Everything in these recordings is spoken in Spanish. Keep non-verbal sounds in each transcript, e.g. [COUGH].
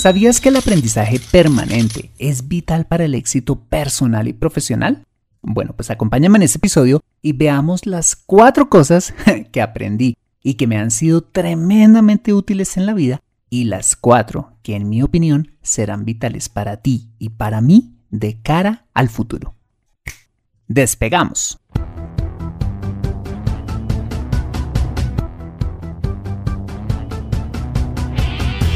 ¿Sabías que el aprendizaje permanente es vital para el éxito personal y profesional? Bueno, pues acompáñame en este episodio y veamos las cuatro cosas [LAUGHS] que aprendí y que me han sido tremendamente útiles en la vida y las cuatro que en mi opinión serán vitales para ti y para mí de cara al futuro. Despegamos.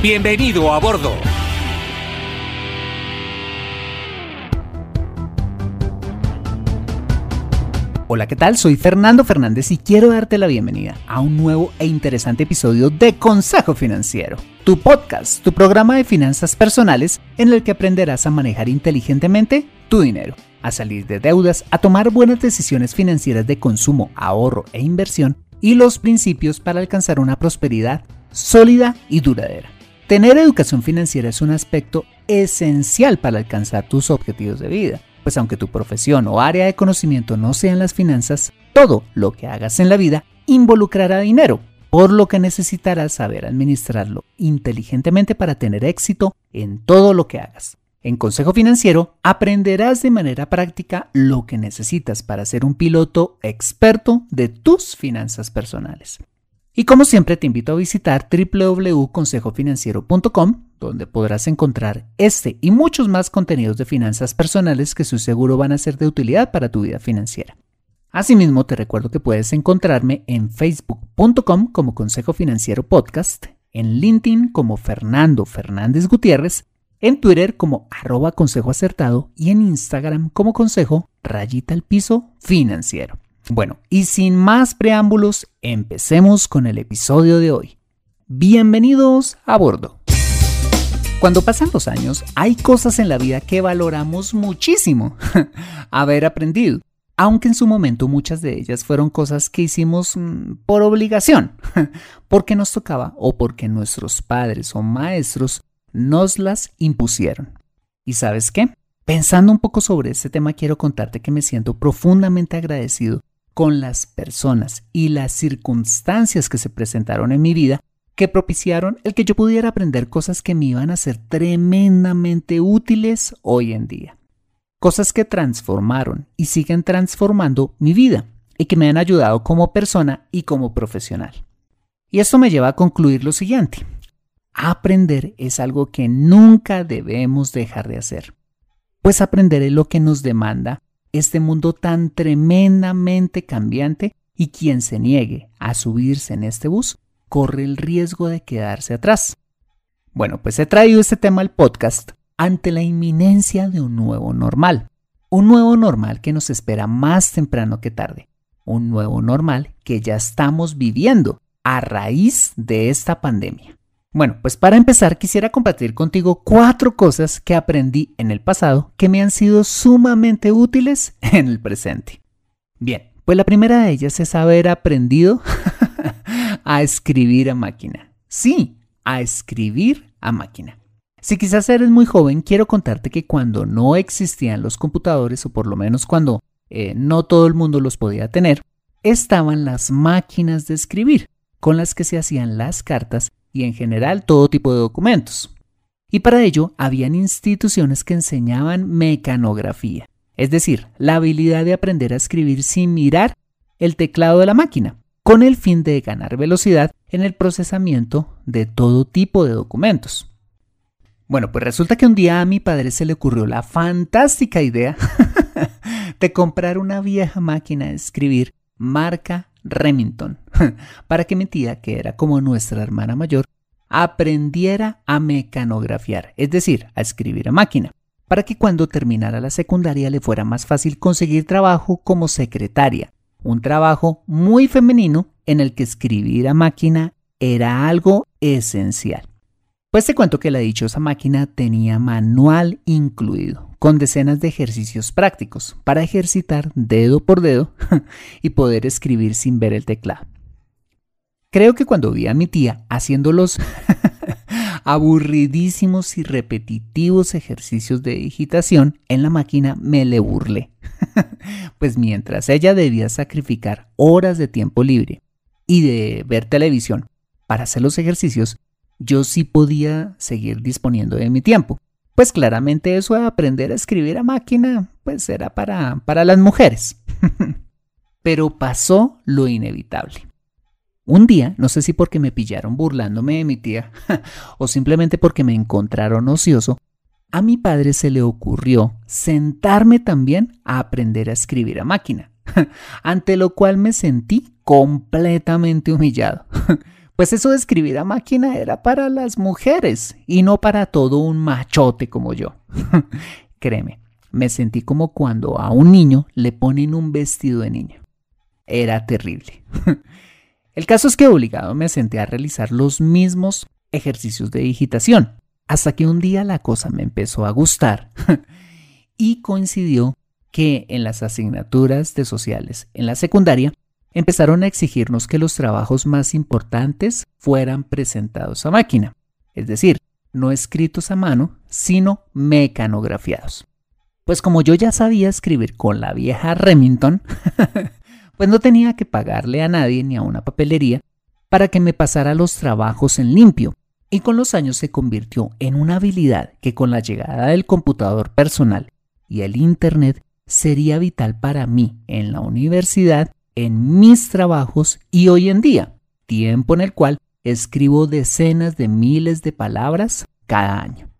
Bienvenido a bordo. Hola, ¿qué tal? Soy Fernando Fernández y quiero darte la bienvenida a un nuevo e interesante episodio de Consejo Financiero, tu podcast, tu programa de finanzas personales en el que aprenderás a manejar inteligentemente tu dinero, a salir de deudas, a tomar buenas decisiones financieras de consumo, ahorro e inversión y los principios para alcanzar una prosperidad sólida y duradera. Tener educación financiera es un aspecto esencial para alcanzar tus objetivos de vida, pues aunque tu profesión o área de conocimiento no sean las finanzas, todo lo que hagas en la vida involucrará dinero, por lo que necesitarás saber administrarlo inteligentemente para tener éxito en todo lo que hagas. En Consejo Financiero aprenderás de manera práctica lo que necesitas para ser un piloto experto de tus finanzas personales. Y como siempre te invito a visitar www.consejofinanciero.com, donde podrás encontrar este y muchos más contenidos de finanzas personales que su seguro van a ser de utilidad para tu vida financiera. Asimismo, te recuerdo que puedes encontrarme en facebook.com como Consejo Financiero Podcast, en LinkedIn como Fernando Fernández Gutiérrez, en Twitter como arroba consejo acertado y en Instagram como consejo rayita al piso financiero. Bueno, y sin más preámbulos, empecemos con el episodio de hoy. Bienvenidos a bordo. Cuando pasan los años, hay cosas en la vida que valoramos muchísimo [LAUGHS] haber aprendido, aunque en su momento muchas de ellas fueron cosas que hicimos mm, por obligación, [LAUGHS] porque nos tocaba o porque nuestros padres o maestros nos las impusieron. ¿Y sabes qué? Pensando un poco sobre este tema, quiero contarte que me siento profundamente agradecido con las personas y las circunstancias que se presentaron en mi vida que propiciaron el que yo pudiera aprender cosas que me iban a ser tremendamente útiles hoy en día. Cosas que transformaron y siguen transformando mi vida y que me han ayudado como persona y como profesional. Y esto me lleva a concluir lo siguiente. Aprender es algo que nunca debemos dejar de hacer, pues aprender es lo que nos demanda este mundo tan tremendamente cambiante y quien se niegue a subirse en este bus corre el riesgo de quedarse atrás. Bueno, pues he traído este tema al podcast ante la inminencia de un nuevo normal. Un nuevo normal que nos espera más temprano que tarde. Un nuevo normal que ya estamos viviendo a raíz de esta pandemia. Bueno, pues para empezar quisiera compartir contigo cuatro cosas que aprendí en el pasado que me han sido sumamente útiles [LAUGHS] en el presente. Bien, pues la primera de ellas es haber aprendido [LAUGHS] a escribir a máquina. Sí, a escribir a máquina. Si quizás eres muy joven, quiero contarte que cuando no existían los computadores, o por lo menos cuando eh, no todo el mundo los podía tener, estaban las máquinas de escribir, con las que se hacían las cartas y en general todo tipo de documentos. Y para ello habían instituciones que enseñaban mecanografía, es decir, la habilidad de aprender a escribir sin mirar el teclado de la máquina, con el fin de ganar velocidad en el procesamiento de todo tipo de documentos. Bueno, pues resulta que un día a mi padre se le ocurrió la fantástica idea [LAUGHS] de comprar una vieja máquina de escribir marca Remington, [LAUGHS] para que mi tía, que era como nuestra hermana mayor, aprendiera a mecanografiar, es decir, a escribir a máquina, para que cuando terminara la secundaria le fuera más fácil conseguir trabajo como secretaria, un trabajo muy femenino en el que escribir a máquina era algo esencial. Pues te cuento que la dichosa máquina tenía manual incluido, con decenas de ejercicios prácticos para ejercitar dedo por dedo [LAUGHS] y poder escribir sin ver el teclado. Creo que cuando vi a mi tía haciendo los [LAUGHS] aburridísimos y repetitivos ejercicios de digitación en la máquina, me le burlé. [LAUGHS] pues mientras ella debía sacrificar horas de tiempo libre y de ver televisión para hacer los ejercicios, yo sí podía seguir disponiendo de mi tiempo. Pues claramente eso de aprender a escribir a máquina, pues era para, para las mujeres. [LAUGHS] Pero pasó lo inevitable. Un día, no sé si porque me pillaron burlándome de mi tía [LAUGHS] o simplemente porque me encontraron ocioso, a mi padre se le ocurrió sentarme también a aprender a escribir a máquina, [LAUGHS] ante lo cual me sentí completamente humillado. [LAUGHS] Pues eso de escribir a máquina era para las mujeres y no para todo un machote como yo. Créeme, me sentí como cuando a un niño le ponen un vestido de niño. Era terrible. El caso es que obligado me senté a realizar los mismos ejercicios de digitación, hasta que un día la cosa me empezó a gustar [LAUGHS] y coincidió que en las asignaturas de sociales en la secundaria empezaron a exigirnos que los trabajos más importantes fueran presentados a máquina, es decir, no escritos a mano, sino mecanografiados. Pues como yo ya sabía escribir con la vieja Remington, [LAUGHS] pues no tenía que pagarle a nadie ni a una papelería para que me pasara los trabajos en limpio, y con los años se convirtió en una habilidad que con la llegada del computador personal y el Internet sería vital para mí en la universidad en mis trabajos y hoy en día, tiempo en el cual escribo decenas de miles de palabras cada año.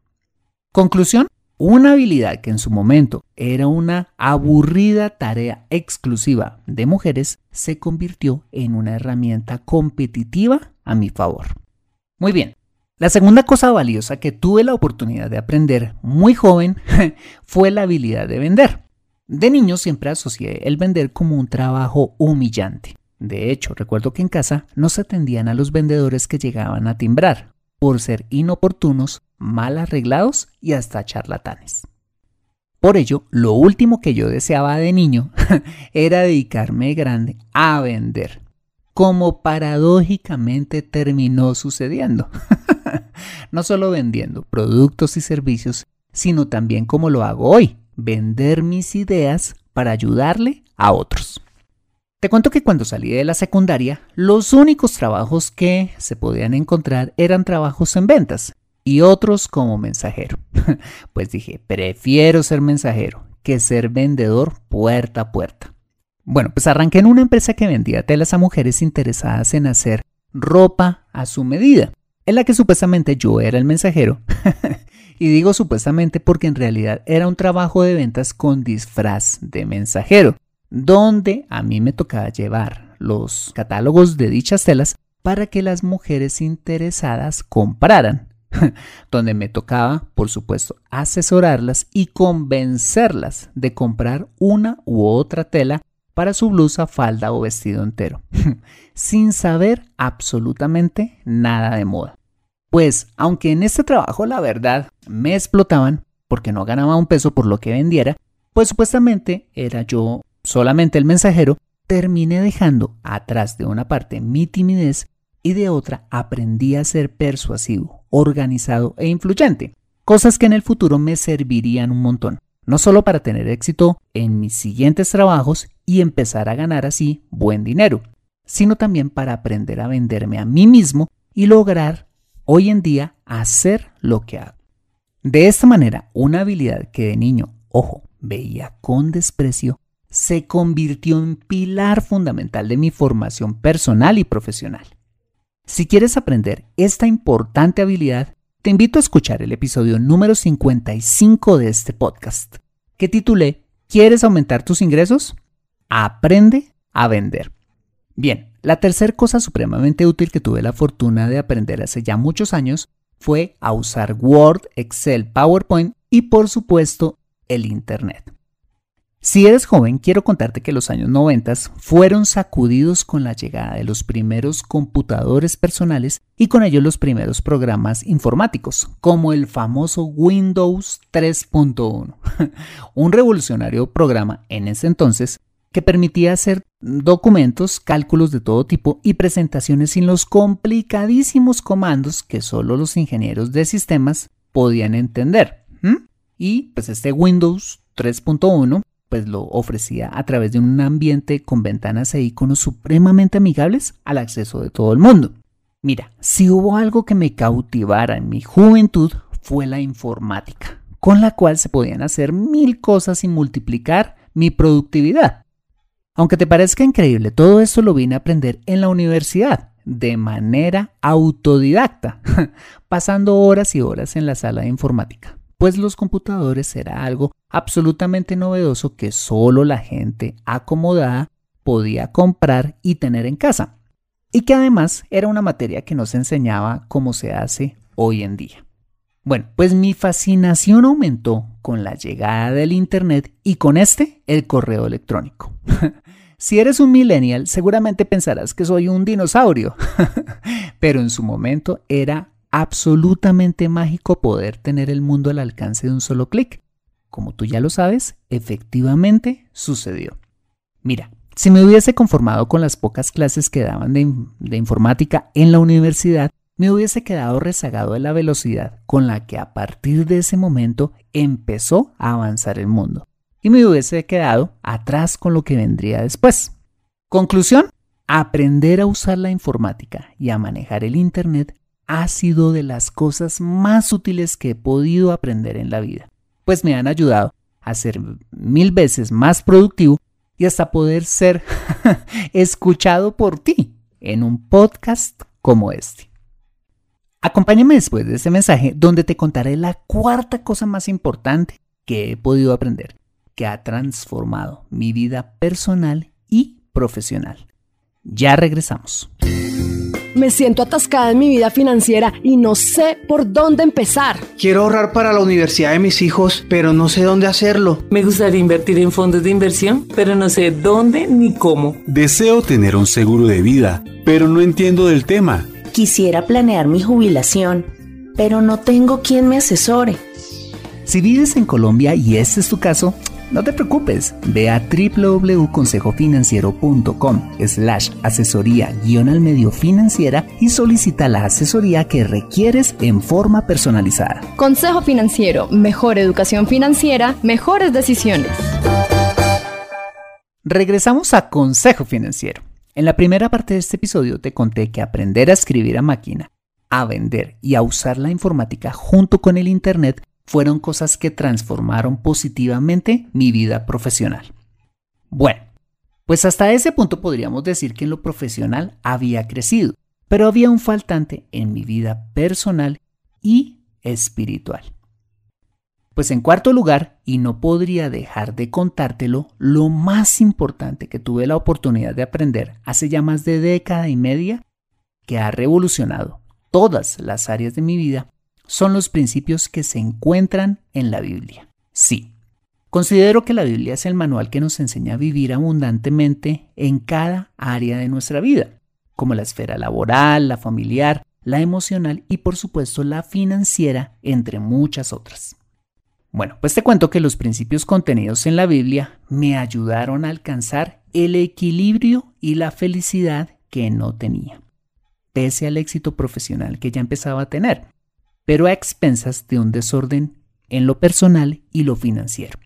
Conclusión, una habilidad que en su momento era una aburrida tarea exclusiva de mujeres se convirtió en una herramienta competitiva a mi favor. Muy bien, la segunda cosa valiosa que tuve la oportunidad de aprender muy joven [LAUGHS] fue la habilidad de vender. De niño siempre asocié el vender como un trabajo humillante. De hecho, recuerdo que en casa no se atendían a los vendedores que llegaban a timbrar, por ser inoportunos, mal arreglados y hasta charlatanes. Por ello, lo último que yo deseaba de niño [LAUGHS] era dedicarme grande a vender, como paradójicamente terminó sucediendo. [LAUGHS] no solo vendiendo productos y servicios, sino también como lo hago hoy, vender mis ideas para ayudarle a otros. Te cuento que cuando salí de la secundaria, los únicos trabajos que se podían encontrar eran trabajos en ventas y otros como mensajero. [LAUGHS] Pues dije, prefiero ser mensajero que ser vendedor puerta a puerta. Bueno, pues arranqué en una empresa que vendía telas a mujeres interesadas en hacer ropa a su medida, en la que supuestamente yo era el mensajero [LAUGHS] Y digo supuestamente porque en realidad era un trabajo de ventas con disfraz de mensajero, donde a mí me tocaba llevar los catálogos de dichas telas para que las mujeres interesadas compraran, [LAUGHS] donde me tocaba, por supuesto, asesorarlas y convencerlas de comprar una u otra tela para su blusa, falda o vestido entero, [LAUGHS] sin saber absolutamente nada de moda. Pues, aunque en este trabajo la verdad me explotaban porque no ganaba un peso por lo que vendiera, pues supuestamente era yo solamente el mensajero, terminé dejando atrás de una parte mi timidez y de otra aprendí a ser persuasivo, organizado e influyente, cosas que en el futuro me servirían un montón, no solo para tener éxito en mis siguientes trabajos y empezar a ganar así buen dinero, sino también para aprender a venderme a mí mismo y lograr hoy en día hacer lo que hago. De esta manera, una habilidad que de niño, ojo, veía con desprecio, se convirtió en pilar fundamental de mi formación personal y profesional. Si quieres aprender esta importante habilidad, te invito a escuchar el episodio número 55 de este podcast, que titulé ¿Quieres aumentar tus ingresos? Aprende a vender. Bien, la tercera cosa supremamente útil que tuve la fortuna de aprender hace ya muchos años fue a usar Word, Excel, PowerPoint y por supuesto el Internet. Si eres joven, quiero contarte que los años 90 fueron sacudidos con la llegada de los primeros computadores personales y con ellos los primeros programas informáticos, como el famoso Windows 3.1, [LAUGHS] un revolucionario programa en ese entonces que permitía hacer documentos, cálculos de todo tipo y presentaciones sin los complicadísimos comandos que solo los ingenieros de sistemas podían entender. Y pues este Windows 3.1 pues lo ofrecía a través de un ambiente con ventanas e iconos supremamente amigables al acceso de todo el mundo. Mira, si hubo algo que me cautivara en mi juventud fue la informática, con la cual se podían hacer mil cosas y multiplicar mi productividad. Aunque te parezca increíble, todo esto lo vine a aprender en la universidad, de manera autodidacta, [LAUGHS] pasando horas y horas en la sala de informática, pues los computadores era algo absolutamente novedoso que solo la gente acomodada podía comprar y tener en casa, y que además era una materia que no se enseñaba como se hace hoy en día. Bueno, pues mi fascinación aumentó con la llegada del Internet y con este el correo electrónico. [LAUGHS] si eres un millennial, seguramente pensarás que soy un dinosaurio, [LAUGHS] pero en su momento era absolutamente mágico poder tener el mundo al alcance de un solo clic. Como tú ya lo sabes, efectivamente sucedió. Mira, si me hubiese conformado con las pocas clases que daban de, informática en la universidad, me hubiese quedado rezagado de la velocidad con la que a partir de ese momento empezó a avanzar el mundo. Y me hubiese quedado atrás con lo que vendría después. Conclusión, aprender a usar la informática y a manejar el Internet ha sido de las cosas más útiles que he podido aprender en la vida pues me han ayudado a ser mil veces más productivo y hasta poder ser [LAUGHS] escuchado por ti en un podcast como este. Acompáñame después de este mensaje donde te contaré la cuarta cosa más importante que he podido aprender, que ha transformado mi vida personal y profesional. Ya regresamos. Me siento atascada en mi vida financiera y no sé por dónde empezar. Quiero ahorrar para la universidad de mis hijos, pero no sé dónde hacerlo. Me gustaría invertir en fondos de inversión, pero no sé dónde ni cómo. Deseo tener un seguro de vida, pero no entiendo del tema. Quisiera planear mi jubilación, pero no tengo quien me asesore. Si vives en Colombia y este es tu caso, no te preocupes, ve a www.consejofinanciero.com slash asesoría guion al medio financiera y solicita la asesoría que requieres en forma personalizada. Consejo Financiero, mejor educación financiera, mejores decisiones. Regresamos a Consejo Financiero. En la primera parte de este episodio te conté que aprender a escribir a máquina, a vender y a usar la informática junto con el Internet fueron cosas que transformaron positivamente mi vida profesional. Bueno, pues hasta ese punto podríamos decir que en lo profesional había crecido, pero había un faltante en mi vida personal y espiritual. Pues en cuarto lugar, y no podría dejar de contártelo, lo más importante que tuve la oportunidad de aprender hace ya más de década y media, que ha revolucionado todas las áreas de mi vida, son los principios que se encuentran en la Biblia. Sí, considero que la Biblia es el manual que nos enseña a vivir abundantemente en cada área de nuestra vida, como la esfera laboral, la familiar, la emocional y por supuesto la financiera, entre muchas otras. Bueno, pues te cuento que los principios contenidos en la Biblia me ayudaron a alcanzar el equilibrio y la felicidad que no tenía, pese al éxito profesional que ya empezaba a tener pero a expensas de un desorden en lo personal y lo financiero.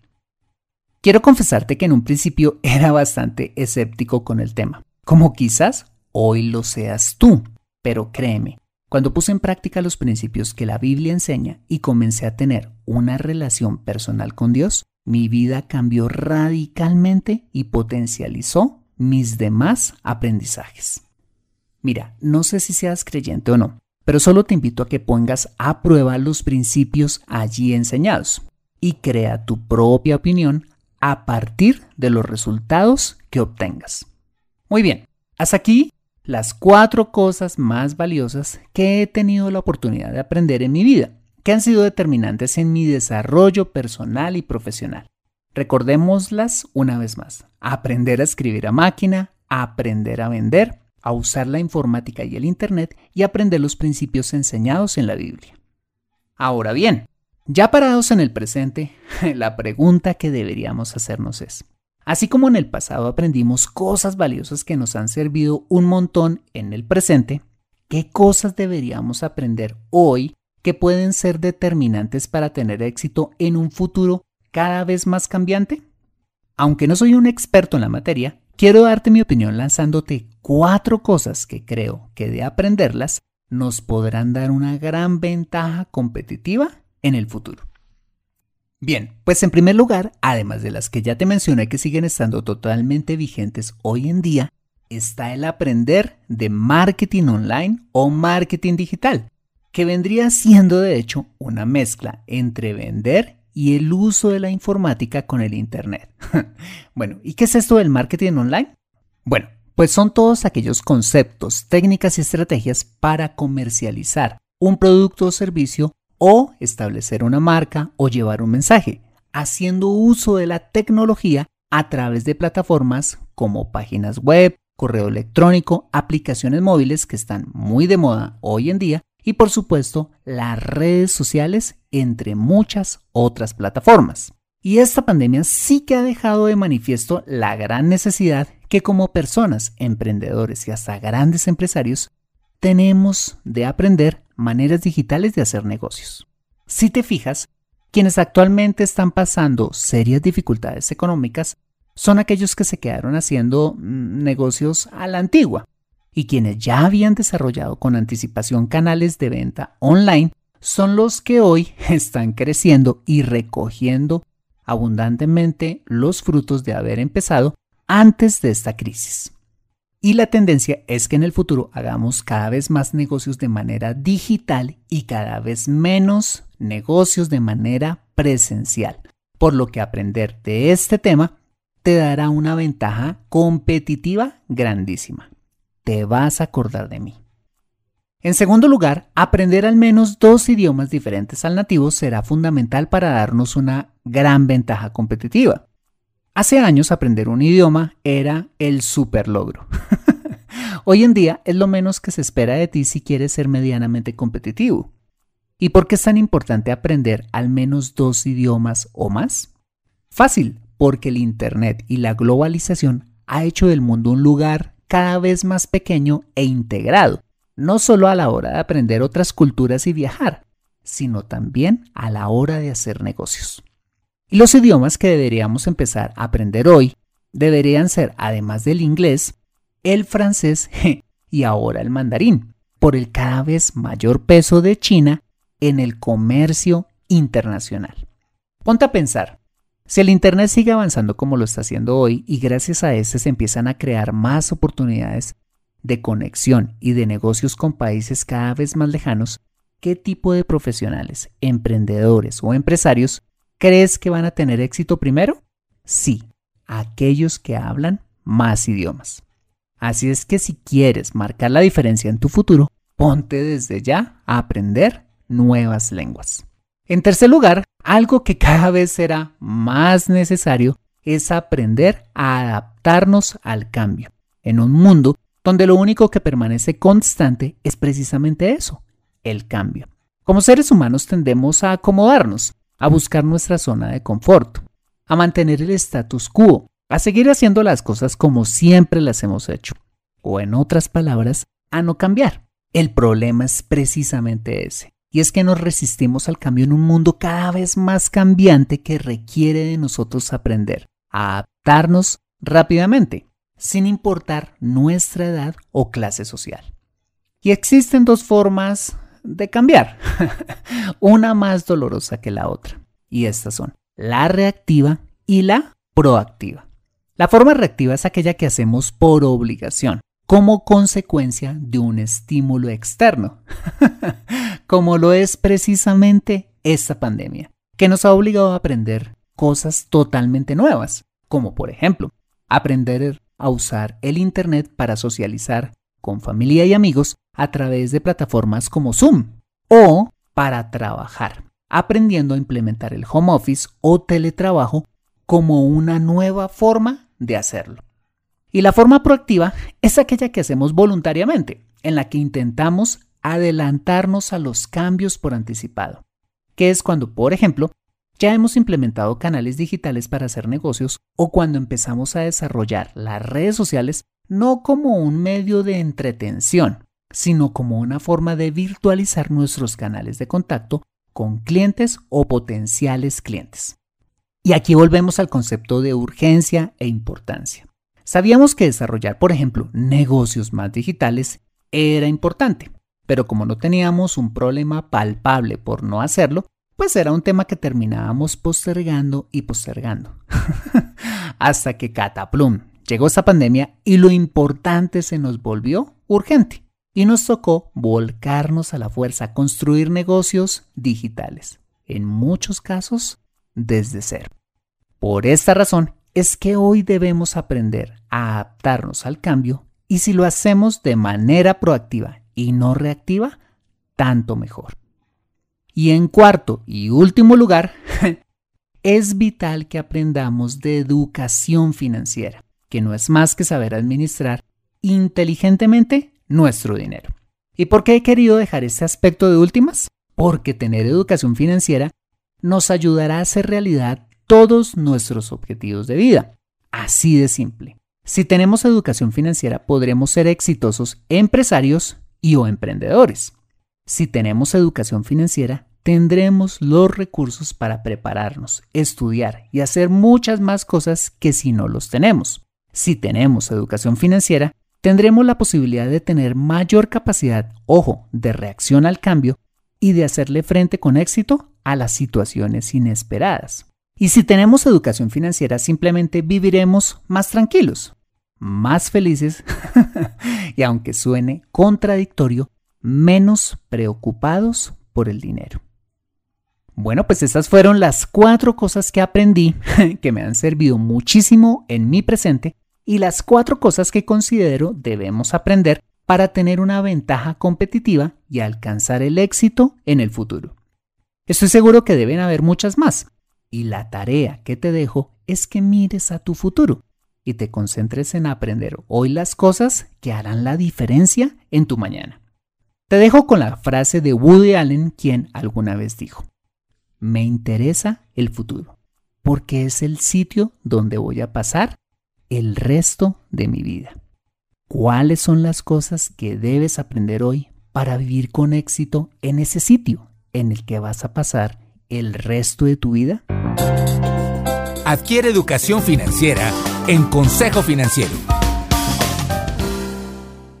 Quiero confesarte que en un principio [LAUGHS] era bastante escéptico con el tema, como quizás hoy lo seas tú, pero créeme, cuando puse en práctica los principios que la Biblia enseña y comencé a tener una relación personal con Dios, mi vida cambió radicalmente y potencializó mis demás aprendizajes. Mira, no sé si seas creyente o no, pero solo te invito a que pongas a prueba los principios allí enseñados y crea tu propia opinión a partir de los resultados que obtengas. Muy bien, hasta aquí las cuatro cosas más valiosas que he tenido la oportunidad de aprender en mi vida, que han sido determinantes en mi desarrollo personal y profesional. Recordémoslas una vez más. Aprender a escribir a máquina, aprender a vender, a usar la informática y el Internet y aprender los principios enseñados en la Biblia. Ahora bien, ya parados en el presente, [LAUGHS] la pregunta que deberíamos hacernos es, así como en el pasado aprendimos cosas valiosas que nos han servido un montón en el presente, ¿qué cosas deberíamos aprender hoy que pueden ser determinantes para tener éxito en un futuro cada vez más cambiante? Aunque no soy un experto en la materia, quiero darte mi opinión lanzándote cuatro cosas que creo que de aprenderlas nos podrán dar una gran ventaja competitiva en el futuro. Bien, pues en primer lugar, además de las que ya te mencioné que siguen estando totalmente vigentes hoy en día, está el aprender de marketing online o marketing digital, que vendría siendo de hecho una mezcla entre vender y el uso de la informática con el Internet. [LAUGHS] bueno, ¿y qué es esto del marketing online? Bueno, pues son todos aquellos conceptos, técnicas y estrategias para comercializar un producto o servicio o establecer una marca o llevar un mensaje, haciendo uso de la tecnología a través de plataformas como páginas web, correo electrónico, aplicaciones móviles que están muy de moda hoy en día y por supuesto las redes sociales entre muchas otras plataformas. Y esta pandemia sí que ha dejado de manifiesto la gran necesidad que como personas, emprendedores y hasta grandes empresarios tenemos de aprender maneras digitales de hacer negocios. Si te fijas, quienes actualmente están pasando serias dificultades económicas son aquellos que se quedaron haciendo mm, negocios a la antigua, y quienes ya habían desarrollado con anticipación canales de venta online son los que hoy [LAUGHS] están creciendo y recogiendo abundantemente los frutos de haber empezado antes de esta crisis. Y la tendencia es que en el futuro hagamos cada vez más negocios de manera digital y cada vez menos negocios de manera presencial, por lo que aprender de este tema te dará una ventaja competitiva grandísima te vas a acordar de mí. En segundo lugar, aprender al menos dos idiomas diferentes al nativo será fundamental para darnos una gran ventaja competitiva. Hace años aprender un idioma era el super logro. [LAUGHS] Hoy en día es lo menos que se espera de ti si quieres ser medianamente competitivo. ¿Y por qué es tan importante aprender al menos dos idiomas o más? Fácil, porque el Internet y la globalización ha hecho del mundo un lugar cada vez más pequeño e integrado, no solo a la hora de aprender otras culturas y viajar, sino también a la hora de hacer negocios. Y los idiomas que deberíamos empezar a aprender hoy deberían ser, además del inglés, el francés [LAUGHS] y ahora el mandarín, por el cada vez mayor peso de China en el comercio internacional. Ponte a pensar, si el Internet sigue avanzando como lo está haciendo hoy y gracias a este se empiezan a crear más oportunidades de conexión y de negocios con países cada vez más lejanos, ¿qué tipo de profesionales, emprendedores o empresarios crees que van a tener éxito primero? Sí, aquellos que hablan más idiomas. Así es que si quieres marcar la diferencia en tu futuro, ponte desde ya a aprender nuevas lenguas. En tercer lugar, algo que cada vez será más necesario es aprender a adaptarnos al cambio, en un mundo donde lo único que permanece constante es precisamente eso, el cambio. Como seres humanos tendemos a acomodarnos, a buscar nuestra zona de confort, a mantener el status quo, a seguir haciendo las cosas como siempre las hemos hecho, o en otras palabras, a no cambiar. El problema es precisamente ese, y es que nos resistimos al cambio en un mundo cada vez más cambiante que requiere de nosotros aprender a adaptarnos rápidamente, sin importar nuestra edad o clase social. Y existen dos formas de cambiar, [LAUGHS] una más dolorosa que la otra, y estas son la reactiva y la proactiva. La forma reactiva es aquella que hacemos por obligación, como consecuencia de un estímulo externo, [LAUGHS] como lo es precisamente esta pandemia, que nos ha obligado a aprender cosas totalmente nuevas, como por ejemplo, aprender a usar el Internet para socializar con familia y amigos a través de plataformas como Zoom, o para trabajar, aprendiendo a implementar el home office o teletrabajo como una nueva forma de hacerlo. Y la forma proactiva es aquella que hacemos voluntariamente, en la que intentamos adelantarnos a los cambios por anticipado, que es cuando, por ejemplo, ya hemos implementado canales digitales para hacer negocios o cuando empezamos a desarrollar las redes sociales no como un medio de entretención, sino como una forma de virtualizar nuestros canales de contacto con clientes o potenciales clientes. Y aquí volvemos al concepto de urgencia e importancia. Sabíamos que desarrollar, por ejemplo, negocios más digitales era importante, pero como no teníamos un problema palpable por no hacerlo, pues era un tema que terminábamos postergando y postergando. [LAUGHS] Hasta que cataplum, llegó esta pandemia y lo importante se nos volvió urgente. Y nos tocó volcarnos a la fuerza a construir negocios digitales, en muchos casos desde cero. Por esta razón es que hoy debemos aprender a adaptarnos al cambio y si lo hacemos de manera proactiva y no reactiva, tanto mejor. Y en cuarto y último lugar, [LAUGHS] es vital que aprendamos de educación financiera, que no es más que saber administrar inteligentemente nuestro dinero. ¿Y por qué he querido dejar este aspecto de últimas? Porque tener educación financiera nos ayudará a hacer realidad todos nuestros objetivos de vida. Así de simple. Si tenemos educación financiera podremos ser exitosos empresarios y o emprendedores. Si tenemos educación financiera, tendremos los recursos para prepararnos, estudiar y hacer muchas más cosas que si no los tenemos. Si tenemos educación financiera, tendremos la posibilidad de tener mayor capacidad, ojo, de reacción al cambio y de hacerle frente con éxito a las situaciones inesperadas. Y si tenemos educación financiera, simplemente viviremos más tranquilos, más felices [LAUGHS] y aunque suene contradictorio, menos preocupados por el dinero. Bueno, pues estas fueron las cuatro cosas que aprendí [LAUGHS] que me han servido muchísimo en mi presente y las cuatro cosas que considero debemos aprender para tener una ventaja competitiva y alcanzar el éxito en el futuro. Estoy seguro que deben haber muchas más y la tarea que te dejo es que mires a tu futuro y te concentres en aprender hoy las cosas que harán la diferencia en tu mañana. Te dejo con la frase de Woody Allen, quien alguna vez dijo, me interesa el futuro, porque es el sitio donde voy a pasar el resto de mi vida. ¿Cuáles son las cosas que debes aprender hoy para vivir con éxito en ese sitio en el que vas a pasar el resto de tu vida? Adquiere educación financiera en Consejo Financiero.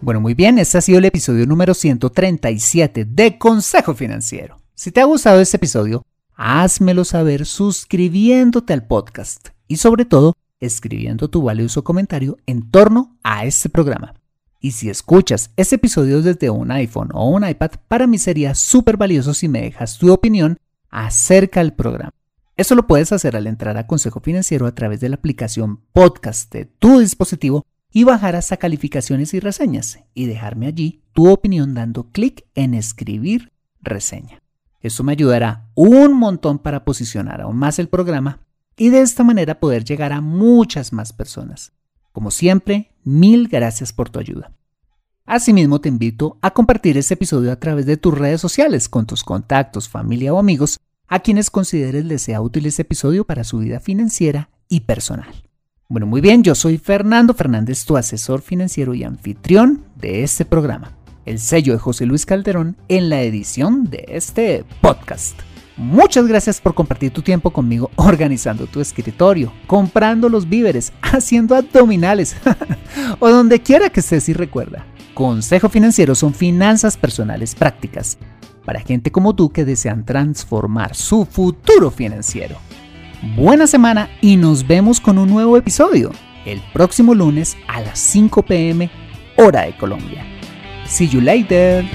Bueno, muy bien, este ha sido el episodio número 137 de Consejo Financiero. Si te ha gustado este episodio, házmelo saber suscribiéndote al podcast y sobre todo escribiendo tu valioso comentario en torno a este programa. Y si escuchas este episodio desde un iPhone o un iPad, para mí sería súper valioso si me dejas tu opinión acerca del programa. Eso lo puedes hacer al entrar a Consejo Financiero a través de la aplicación podcast de tu dispositivo y bajar hasta calificaciones y reseñas y dejarme allí tu opinión dando clic en escribir reseña. Eso me ayudará un montón para posicionar aún más el programa y de esta manera poder llegar a muchas más personas. Como siempre, mil gracias por tu ayuda. Asimismo, te invito a compartir este episodio a través de tus redes sociales con tus contactos, familia o amigos a quienes consideres les sea útil este episodio para su vida financiera y personal. Bueno, muy bien, yo soy Fernando Fernández, tu asesor financiero y anfitrión de este programa. El sello de José Luis Calderón en la edición de este podcast. Muchas gracias por compartir tu tiempo conmigo [LAUGHS] organizando tu escritorio, comprando los víveres, [LAUGHS] haciendo abdominales [LAUGHS] o donde quiera que estés y recuerda. Consejo Financiero son finanzas personales prácticas para gente como tú que desean transformar su futuro financiero. Buena semana y nos vemos con un nuevo episodio el próximo lunes a las 5 pm hora de Colombia. See you later.